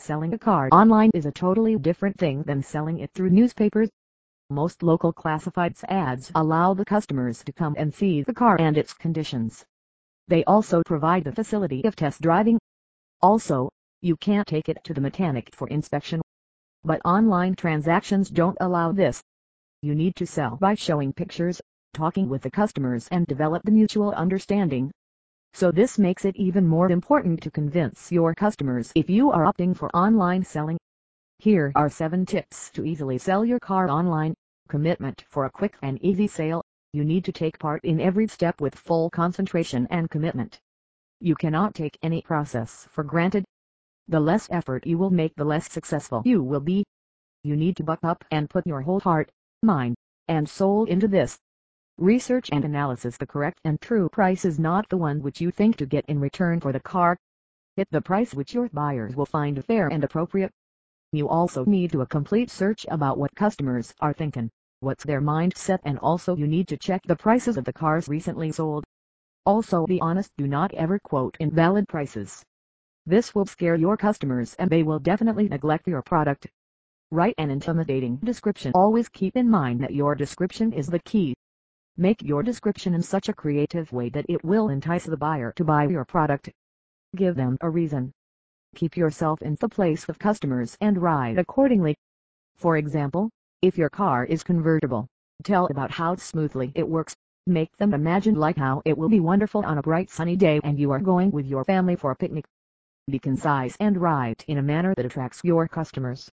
Selling a car online is a totally different thing than selling it through newspapers. Most local classifieds ads allow the customers to come and see the car and its conditions. They also provide the facility of test driving. Also, you can't take it to the mechanic for inspection. But online transactions don't allow this. You need to sell by showing pictures, talking with the customers and develop the mutual understanding. So this makes it even more important to convince your customers if you are opting for online selling. Here are 7 tips to easily sell your car online. Commitment For a quick and easy sale, you need to take part in every step with full concentration and commitment. You cannot take any process for granted. The less effort you will make the less successful you will be. You need to buck up and put your whole heart, mind, and soul into this. Research and analysis The correct and true price is not the one which you think to get in return for the car. Hit the price which your buyers will find fair and appropriate. You also need to a complete search about what customers are thinking, what's their mindset and also you need to check the prices of the cars recently sold. Also be honest do not ever quote invalid prices. This will scare your customers and they will definitely neglect your product. Write an intimidating description. Always keep in mind that your description is the key. Make your description in such a creative way that it will entice the buyer to buy your product. Give them a reason. Keep yourself in the place of customers and write accordingly. For example, if your car is convertible, tell about how smoothly it works. Make them imagine like how it will be wonderful on a bright sunny day and you are going with your family for a picnic. Be concise and write in a manner that attracts your customers.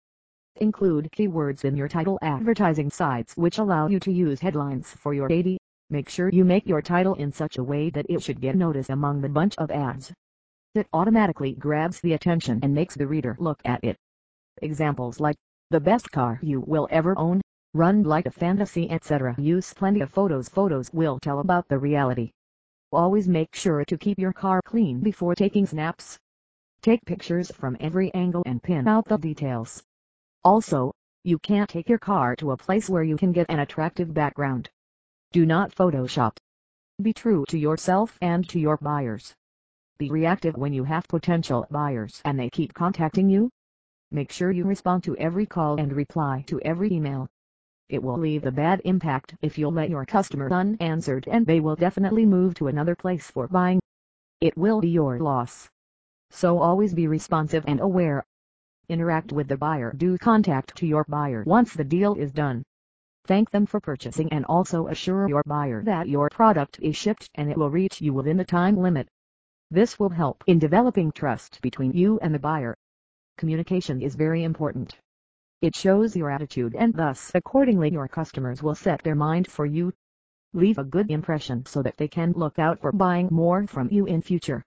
Include keywords in your title advertising sites which allow you to use headlines for your ad. Make sure you make your title in such a way that it should get noticed among the bunch of ads. It automatically grabs the attention and makes the reader look at it. Examples like, the best car you will ever own, run like a fantasy etc. Use plenty of photos. Photos will tell about the reality. Always make sure to keep your car clean before taking snaps. Take pictures from every angle and pin out the details. Also, you can't take your car to a place where you can get an attractive background. Do not Photoshop. Be true to yourself and to your buyers. Be reactive when you have potential buyers and they keep contacting you. Make sure you respond to every call and reply to every email. It will leave a bad impact if you'll let your customer unanswered and they will definitely move to another place for buying. It will be your loss. So always be responsive and aware Interact with the buyer. Do contact to your buyer once the deal is done. Thank them for purchasing and also assure your buyer that your product is shipped and it will reach you within the time limit. This will help in developing trust between you and the buyer. Communication is very important. It shows your attitude and thus accordingly your customers will set their mind for you. Leave a good impression so that they can look out for buying more from you in future.